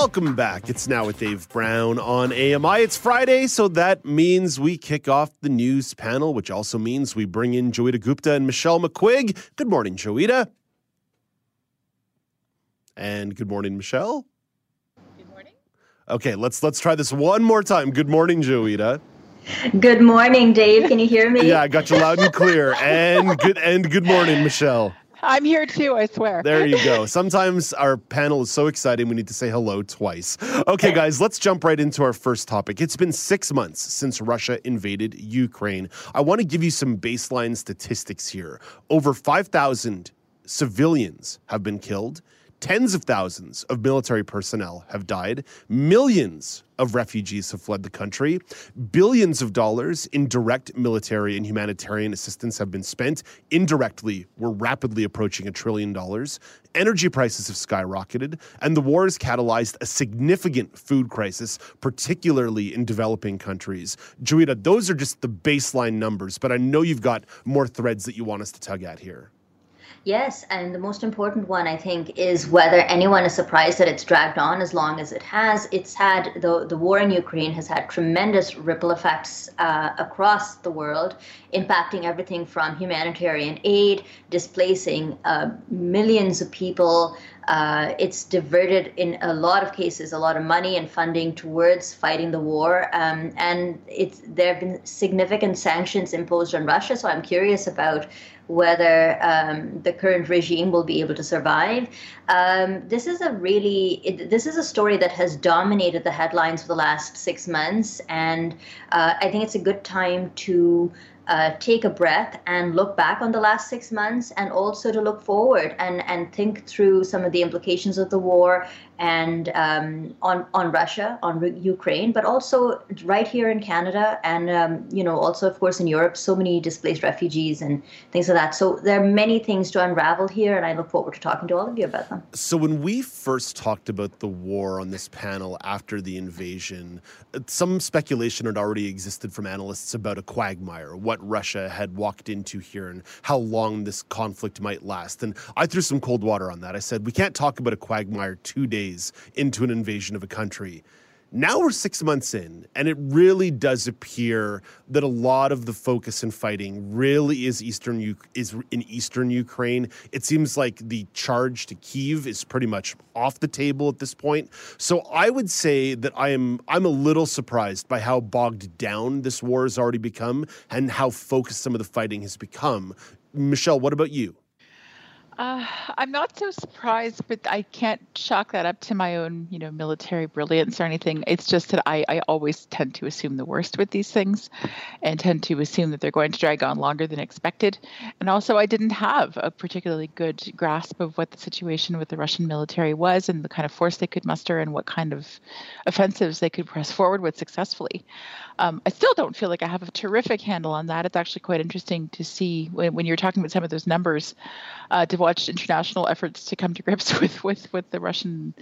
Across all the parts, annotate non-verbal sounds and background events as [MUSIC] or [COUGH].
Welcome back. It's now with Dave Brown on AMI. It's Friday, so that means we kick off the news panel, which also means we bring in Joeita Gupta and Michelle McQuigg. Good morning, Joeita. And good morning, Michelle. Good morning. Okay, let's let's try this one more time. Good morning, Joeita. Good morning, Dave. Can you hear me? Yeah, I got you loud and clear. And good and good morning, Michelle. I'm here too, I swear. There you go. Sometimes our panel is so exciting we need to say hello twice. Okay, guys, let's jump right into our first topic. It's been six months since Russia invaded Ukraine. I want to give you some baseline statistics here. Over 5,000 civilians have been killed. Tens of thousands of military personnel have died. Millions of refugees have fled the country. Billions of dollars in direct military and humanitarian assistance have been spent. Indirectly, we're rapidly approaching a trillion dollars. Energy prices have skyrocketed, and the war has catalyzed a significant food crisis, particularly in developing countries. Joeita, those are just the baseline numbers, but I know you've got more threads that you want us to tug at here. Yes, and the most important one, I think, is whether anyone is surprised that it's dragged on as long as it has. It's had, the, the war in Ukraine has had tremendous ripple effects uh, across the world, impacting everything from humanitarian aid, displacing uh, millions of people. Uh, it's diverted, in a lot of cases, a lot of money and funding towards fighting the war. Um, and there have been significant sanctions imposed on Russia. So I'm curious about whether um, the current regime will be able to survive. Um, this is a really it, this is a story that has dominated the headlines for the last six months, and uh, I think it's a good time to uh, take a breath and look back on the last six months and also to look forward and, and think through some of the implications of the war and um, on, on Russia, on Ukraine, but also right here in Canada and, um, you know, also, of course, in Europe, so many displaced refugees and things like that. So there are many things to unravel here, and I look forward to talking to all of you about them. So when we first talked about the war on this panel after the invasion, some speculation had already existed from analysts about a quagmire, what Russia had walked into here and how long this conflict might last. And I threw some cold water on that. I said, we can't talk about a quagmire two days into an invasion of a country. Now we're six months in, and it really does appear that a lot of the focus in fighting really is eastern is in eastern Ukraine. It seems like the charge to Kiev is pretty much off the table at this point. So I would say that I am I'm a little surprised by how bogged down this war has already become and how focused some of the fighting has become. Michelle, what about you? Uh, I'm not so surprised, but I can't chalk that up to my own, you know, military brilliance or anything. It's just that I, I always tend to assume the worst with these things and tend to assume that they're going to drag on longer than expected. And also, I didn't have a particularly good grasp of what the situation with the Russian military was and the kind of force they could muster and what kind of offensives they could press forward with successfully. Um, I still don't feel like I have a terrific handle on that. It's actually quite interesting to see when, when you're talking about some of those numbers uh, to watch international efforts to come to grips [LAUGHS] with with what the Russian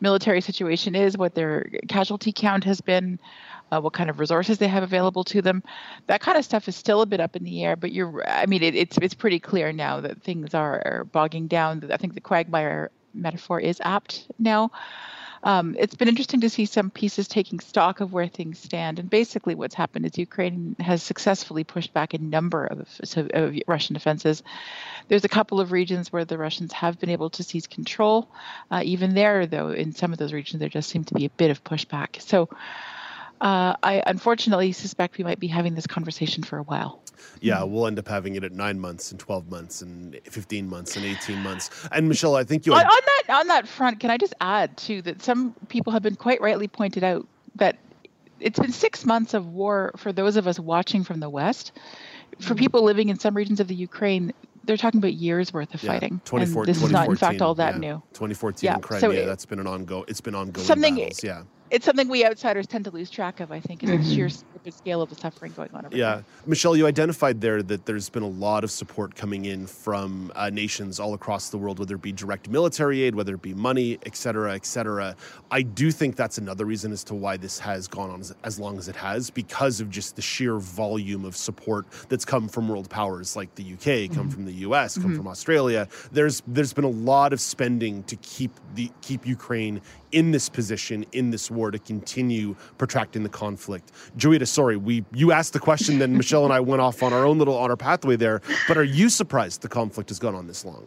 military situation is, what their casualty count has been, uh, what kind of resources they have available to them. That kind of stuff is still a bit up in the air, but you're, I mean, it, it's it's pretty clear now that things are, are bogging down. I think the quagmire metaphor is apt now um, it's been interesting to see some pieces taking stock of where things stand. And basically, what's happened is Ukraine has successfully pushed back a number of, of Russian defenses. There's a couple of regions where the Russians have been able to seize control. Uh, even there, though, in some of those regions, there just seemed to be a bit of pushback. So uh, I unfortunately suspect we might be having this conversation for a while. Yeah, we'll end up having it at nine months and twelve months and fifteen months and eighteen months. And Michelle, I think you had... on, on that on that front. Can I just add too that some people have been quite rightly pointed out that it's been six months of war for those of us watching from the west. For mm-hmm. people living in some regions of the Ukraine, they're talking about years worth of yeah, fighting. And this is not, in fact, all that yeah. new. 2014 yeah. Crimea, so it, that's been an ongoing. It's been ongoing. Something. Battles, yeah it's something we outsiders tend to lose track of. I think is mm-hmm. the sheer scale of the suffering going on. yeah. Michelle, you identified there that there's been a lot of support coming in from uh, nations all across the world, whether it be direct military aid, whether it be money, et cetera, et cetera. I do think that's another reason as to why this has gone on as, as long as it has, because of just the sheer volume of support that's come from world powers like the UK, come mm-hmm. from the US, come mm-hmm. from Australia. There's there's been a lot of spending to keep the keep Ukraine in this position in this war to continue protracting the conflict. Joeita, sorry, we you asked the question, then [LAUGHS] Michelle and I went off on our own little on our pathway there. But are you surprised the conflict has gone on this long?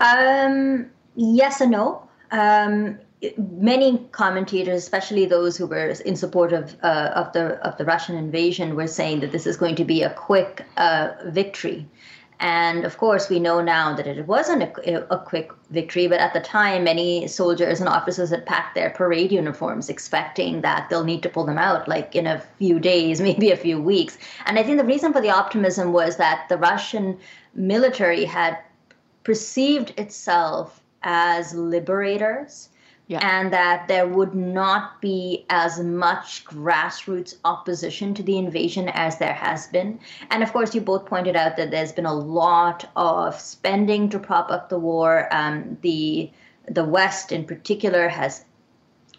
Um, yes and no. Um, many commentators, especially those who were in support of uh, of the of the Russian invasion, were saying that this is going to be a quick uh, victory. And of course, we know now that it wasn't a, a, quick victory, but at the time, many soldiers and officers had packed their parade uniforms, expecting that they'll need to pull them out like in a few days, [LAUGHS] maybe a few weeks. And I think the reason for the optimism was that the Russian military had perceived itself as liberators yeah. and that there would not be as much grassroots opposition to the invasion as there has been. And of course, you both pointed out that there's been a lot of spending to prop up the war. Um, the the West, in particular, has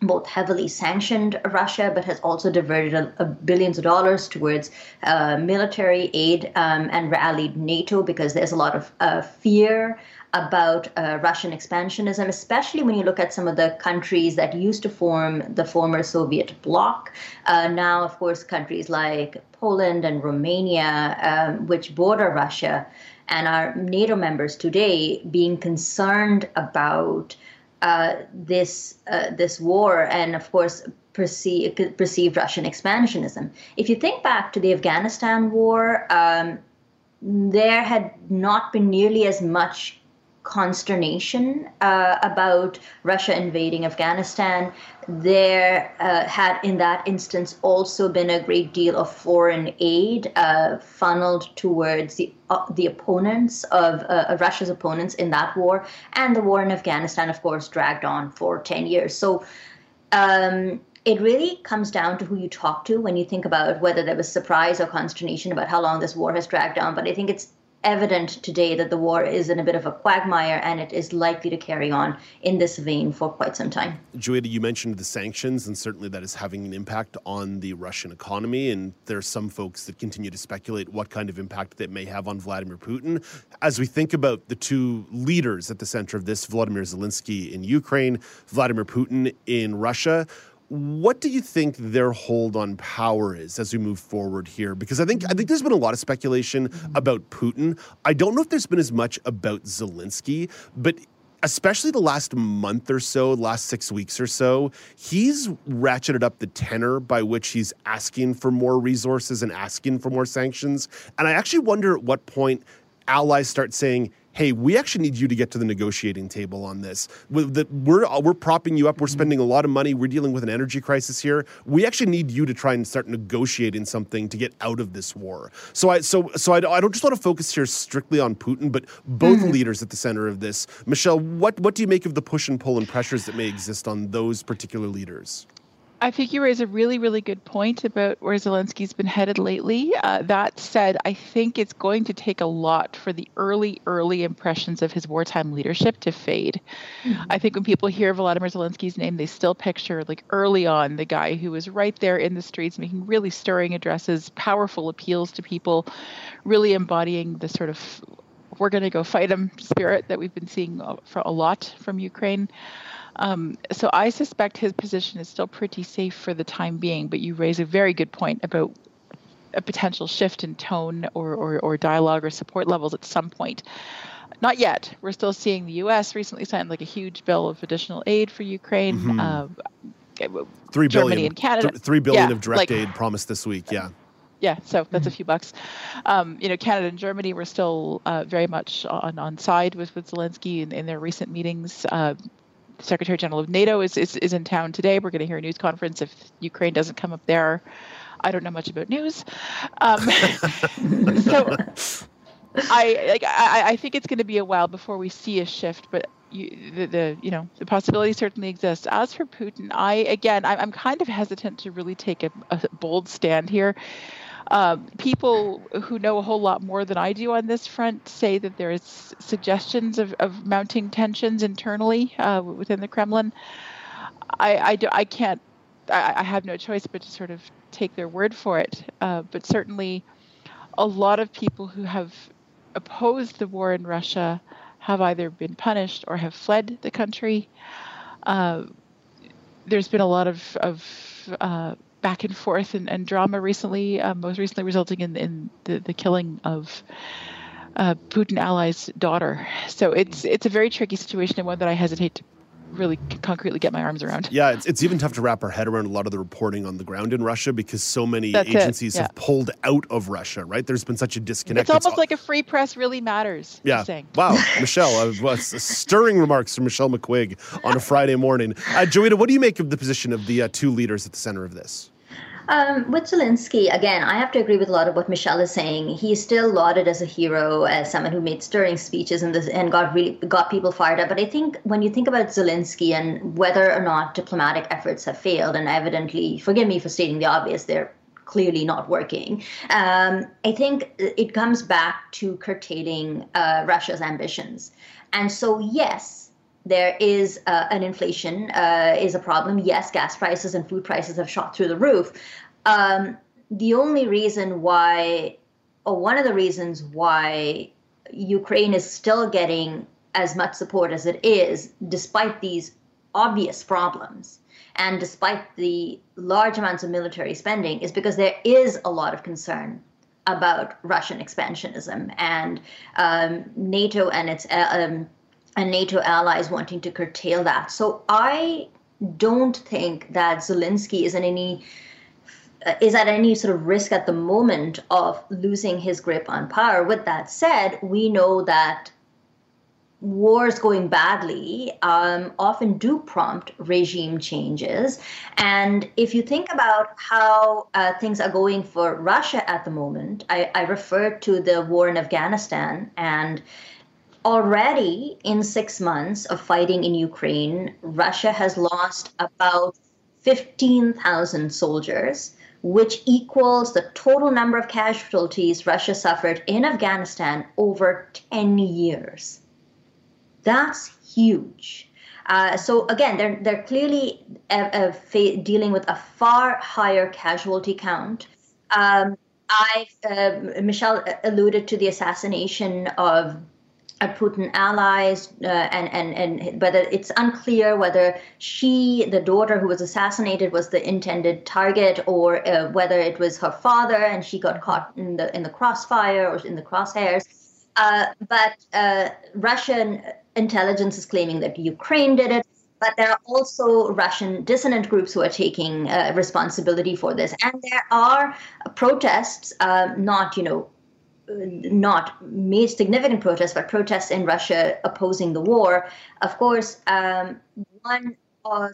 both heavily sanctioned Russia, but has also diverted a, a billions of dollars towards uh, military aid um, and rallied NATO because there's a lot of uh, fear about uh, Russian expansionism, especially when you look at some of the countries that used to form the former Soviet bloc. Uh, now, of course, countries like Poland and Romania, um, which border Russia and are NATO members today, being concerned about uh, this uh, this war, and of course. Perceived, perceived Russian expansionism. If you think back to the Afghanistan war, um, there had not been nearly as much consternation uh, about Russia invading Afghanistan. There uh, had, in that instance, also been a great deal of foreign aid uh, funneled towards the uh, the opponents of, uh, of Russia's opponents in that war, and the war in Afghanistan, of course, dragged on for ten years. So. Um, it really comes down to who you talk to when you think about whether there was surprise or consternation about how long this war has dragged on. But I think it's evident today that the war is in a bit of a quagmire and it is likely to carry on in this vein for quite some time. Joeita, you mentioned the sanctions, and certainly that is having an impact on the Russian economy. And there are some folks that continue to speculate what kind of impact that may have on Vladimir Putin. As we think about the two leaders at the center of this, Vladimir Zelensky in Ukraine, Vladimir Putin in Russia, what do you think their hold on power is as we move forward here? Because I think I think there's been a lot of speculation mm-hmm. about Putin. I don't know if there's been as much about Zelensky, but especially the last month or so, last six weeks or so, he's ratcheted up the tenor by which he's asking for more resources and asking for more sanctions. And I actually wonder at what point allies start saying, hey, we actually need you to get to the negotiating table on this. We're, we're propping you up. We're spending a lot of money. We're dealing with an energy crisis here. We actually need you to try and start negotiating something to get out of this war. So I so so I, I don't just want to focus here strictly on Putin, but both mm-hmm. leaders at the center of this. Michelle, what what do you make of the push and pull and pressures that may exist on those particular leaders? I think you raise a really, really good point about where Zelensky's been headed lately. Uh, that said, I think it's going to take a lot for the early, early impressions of his wartime leadership to fade. Mm-hmm. I think when people hear Volodymyr Zelensky's name, they still picture, like early on, the guy who was right there in the streets making really stirring addresses, powerful appeals to people, really embodying the sort of we're going to go fight him spirit that we've been seeing for a lot from Ukraine. Um, so I suspect his position is still pretty safe for the time being. But you raise a very good point about a potential shift in tone or, or, or dialogue or support levels at some point. Not yet. We're still seeing the U.S. recently signed like a huge bill of additional aid for Ukraine. Mm-hmm. Uh, three Germany billion, and Canada. Th- three billion yeah, of direct like, aid promised this week. Yeah. Yeah, so that's mm-hmm. a few bucks. Um, you know, Canada and Germany were still uh, very much on, on side with, with Zelensky in, in their recent meetings. Uh, Secretary General of NATO is, is, is in town today. We're going to hear a news conference if Ukraine doesn't come up there. I don't know much about news. Um, [LAUGHS] so I, like, I, I think it's going to be a while before we see a shift, but you, the, the you know the possibility certainly exists. As for Putin, I again I'm, I'm kind of hesitant to really take a, a bold stand here. Um, people who know a whole lot more than I do on this front say that there is suggestions of, of mounting tensions internally uh, within the Kremlin. I, I, do, I can't, I, I, have no choice but to sort of take their word for it. Uh, but certainly, a lot of people who have opposed the war in Russia have either been punished or have fled the country. Uh, there's been a lot of, of uh, back and forth and, and drama recently, uh, most recently resulting in, in the, the killing of uh, Putin ally's daughter. So it's it's a very tricky situation and one that I hesitate to really concretely get my arms around. Yeah, it's, it's even tough to wrap our head around a lot of the reporting on the ground in Russia because so many That's agencies yeah. have pulled out of Russia, right? There's been such a disconnect. It's almost it's, like a free press really matters. Yeah. Wow. Michelle, uh, [LAUGHS] stirring remarks from Michelle McQuigg on a Friday morning. Uh, Joeita, what do you make of the position of the uh, two leaders at the center of this? Um, with Zelensky, again, I have to agree with a lot of what Michelle is saying. He's still lauded as a hero, as someone who made stirring speeches and, this, and got really got people fired up. But I think when you think about Zelensky and whether or not diplomatic efforts have failed, and evidently, forgive me for stating the obvious, they're clearly not working. Um, I think it comes back to curtailing uh, Russia's ambitions. And so, yes, there is uh, an inflation uh, is a problem. Yes, gas prices and food prices have shot through the roof. Um, the only reason why, or one of the reasons why Ukraine is still getting as much support as it is, despite these obvious problems, and despite the large amounts of military spending, is because there is a lot of concern about Russian expansionism and um, NATO and its uh, um, and NATO allies wanting to curtail that. So I don't think that Zelensky is in any is at any sort of risk at the moment of losing his grip on power. With that said, we know that wars going badly um, often do prompt regime changes. And if you think about how uh, things are going for Russia at the moment, I, I refer to the war in Afghanistan and already in six months of fighting in Ukraine, Russia has lost about 15,000 soldiers, which equals the total number of casualties Russia suffered in Afghanistan over 10 years. That's huge. Uh, so again, they're they're clearly uh, uh, fa- dealing with a far higher casualty count. Um, I uh, Michelle alluded to the assassination of Putin allies, uh, and, and, and whether it's unclear whether she, the daughter who was assassinated, was the intended target, or uh, whether it was her father and she got caught in the in the crossfire or in the crosshairs. Uh, but uh, Russian intelligence is claiming that Ukraine did it. But there are also Russian dissident groups who are taking uh, responsibility for this, and there are protests, uh, not you know not made significant protests, but protests in Russia opposing the war. Of course, um, one of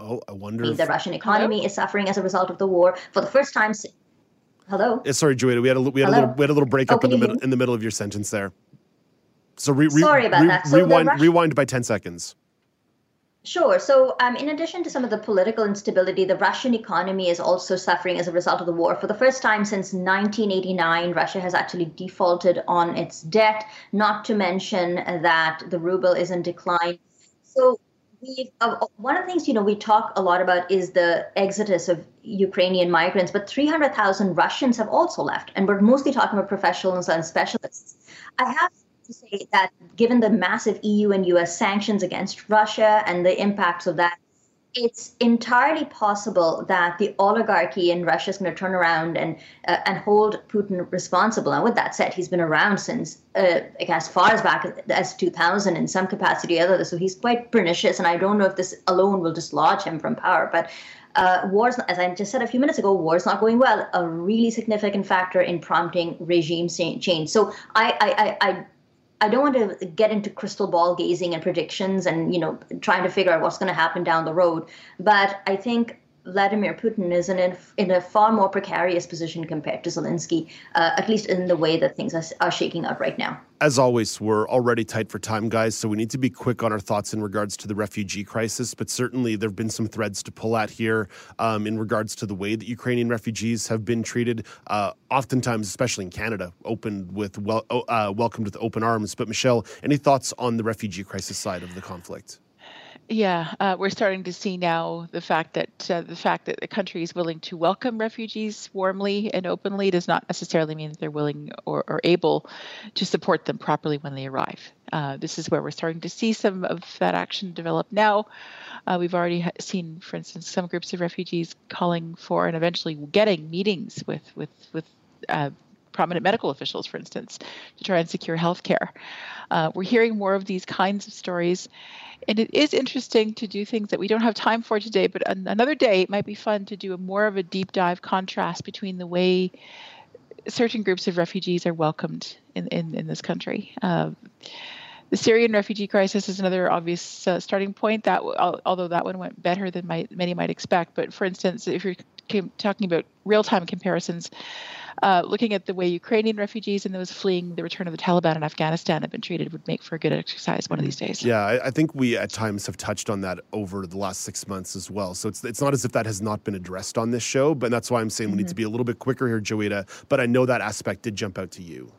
Oh, I wonder. The if... Russian economy Hello? is suffering as a result of the war for the first time. Hello. Sorry, Joanna. We had a we had Hello? a little we had a little break up in the middle in the middle of your sentence there. So re, re, sorry about re, that. So rewind Russian... rewind by ten seconds. Sure. So, um, in addition to some of the political instability, the Russian economy is also suffering as a result of the war. For the first time since 1989, Russia has actually defaulted on its debt, not to mention that the ruble is in decline. So, uh, one of the things you know we talk a lot about is the exodus of Ukrainian migrants, but 300,000 Russians have also left, and we're mostly talking about professionals and specialists. I have to say that given the massive EU and US sanctions against Russia and the impacts of that, it's entirely possible that the oligarchy in Russia is going to turn around and uh, and hold Putin responsible. And with that said, he's been around since uh, like as far as back as 2000 in some capacity or other. So he's quite pernicious, and I don't know if this alone will dislodge him from power. But uh, wars, as I just said a few minutes ago, wars not going well, a really significant factor in prompting regime change. So I I, I, I I don't want to get into crystal ball gazing and predictions and you know trying to figure out what's going to happen down the road. But I think Vladimir Putin is in, in a far more precarious position compared to Zelensky, uh, at least in the way that things are, are shaking out right now. As always, we're already tight for time, guys, so we need to be quick on our thoughts in regards to the refugee crisis. But certainly, there have been some threads to pull at here um, in regards to the way that Ukrainian refugees have been treated, uh, oftentimes, especially in Canada, opened with wel- uh, welcomed with open arms. But Michelle, any thoughts on the refugee crisis side of the conflict? Yeah, uh, we're starting to see now the fact that uh, the fact that the country is willing to welcome refugees warmly and openly does not necessarily mean that they're willing or, or able to support them properly when they arrive. Uh, this is where we're starting to see some of that action develop now. Uh, we've already ha- seen, for instance, some groups of refugees calling for and eventually getting meetings with with with uh, prominent medical officials, for instance, to try and secure health care. Uh, we're hearing more of these kinds of stories. And it is interesting to do things that we don't have time for today, but another day it might be fun to do a more of a deep dive contrast between the way certain groups of refugees are welcomed in, in, in this country. Uh, the Syrian refugee crisis is another obvious uh, starting point. That although that one went better than might, many might expect, but for instance, if you're talking about real-time comparisons, uh, looking at the way Ukrainian refugees and those fleeing the return of the Taliban in Afghanistan have been treated would make for a good exercise one of these days. Yeah, I, I, think we at times have touched on that over the last six months as well. So it's it's not as if that has not been addressed on this show, but that's why I'm saying mm-hmm. we need to mm-hmm. be a little bit quicker here, Joeita. But I know that aspect did jump out to you.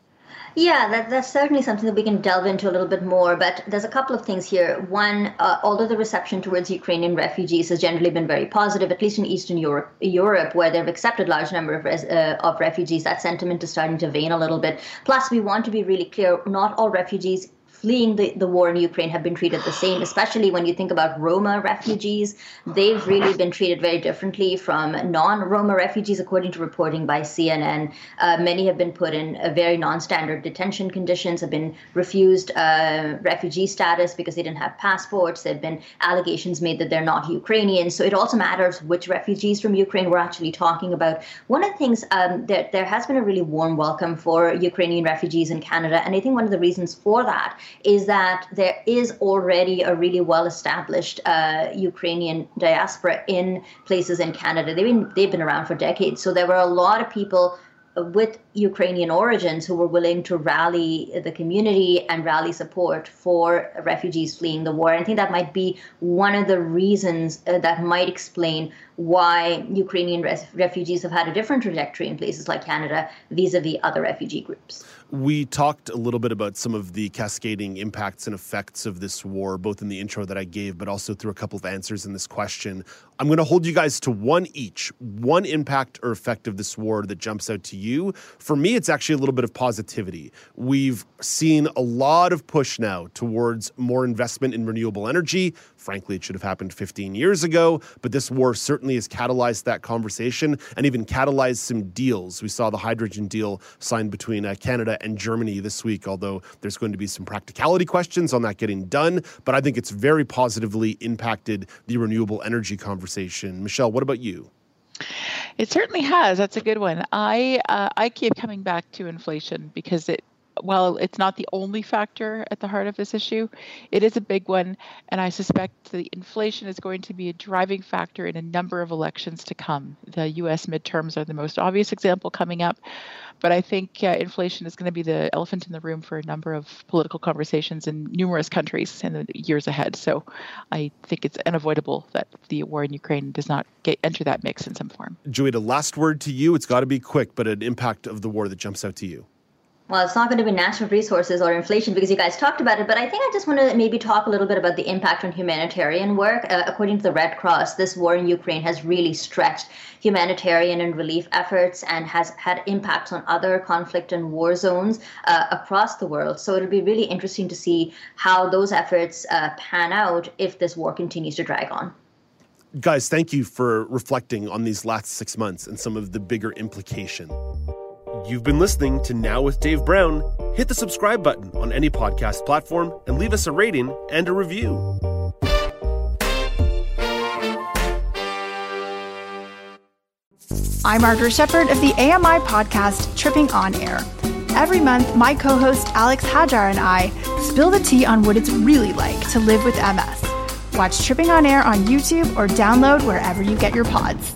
Yeah, that, that's certainly something that we can delve into a little bit more. But there's a couple of things here. One, uh, although the reception towards Ukrainian refugees has generally been very positive, at least in Eastern Europe, Europe where they've accepted large number of, res- uh, of refugees, that sentiment is starting to wane a little bit. Plus, we want to be really clear: not all refugees fleeing the, the war in Ukraine have been treated the same, especially when you think about Roma refugees. They've really been treated very differently from non Roma refugees, according to reporting by CNN. Uh, many have been put in very non standard detention conditions, have been refused uh, refugee status because they didn't have passports. There have been allegations made that they're not Ukrainian. So it also matters which refugees from Ukraine we're actually talking about. One of the things, um, there, there has been a really warm welcome for Ukrainian refugees in Canada. And I think one of the reasons for that is that there is already a really well established uh, Ukrainian diaspora in places in Canada. They've been, they've been around for decades. So there were a lot of people with Ukrainian origins who were willing to rally the community and rally support for refugees fleeing the war. I think that might be one of the reasons uh, that might explain why Ukrainian res- refugees have had a different trajectory in places like Canada vis a vis other refugee groups. We talked a little bit about some of the cascading impacts and effects of this war, both in the intro that I gave, but also through a couple of answers in this question. I'm going to hold you guys to one each, one impact or effect of this war that jumps out to you. For me, it's actually a little bit of positivity. We've seen a lot of push now towards more investment in renewable energy. Frankly, it should have happened 15 years ago, but this war certainly has catalyzed that conversation and even catalyzed some deals. We saw the hydrogen deal signed between uh, Canada and Germany this week, although there's going to be some practicality questions on that getting done. But I think it's very positively impacted the renewable energy conversation. Michelle, what about you? It certainly has. That's a good one. I uh, I keep coming back to inflation because it while it's not the only factor at the heart of this issue, it is a big one, and I suspect the inflation is going to be a driving factor in a number of elections to come. The U.S. midterms are the most obvious example coming up, but I think uh, inflation is going to be the elephant in the room for a number of political conversations in numerous countries in the years ahead. So I think it's unavoidable that the war in Ukraine does not get enter that mix in some form. Joeita, last word to you. It's got to be quick, but an impact of the war that jumps out to you well, it's not going to be natural resources or inflation because you guys talked about it, but I think I just want to maybe talk a little bit about the impact on humanitarian work. Uh, according to the Red Cross, this war in Ukraine has really stretched humanitarian and relief efforts and has had impacts on other conflict and war zones uh, across the world. So it'll be really interesting to see how those efforts uh, pan out if this war continues to drag on. Guys, thank you for reflecting on these last six months and some of the bigger implications. You've been listening to Now with Dave Brown. Hit the subscribe button on any podcast platform and leave us a rating and a review. I'm Margaret Shepard of the AMI podcast Tripping On Air. Every month, my co host Alex Hajar and I spill the tea on what it's really like to live with MS Watch Tripping on Air on YouTube or download wherever you get your pods.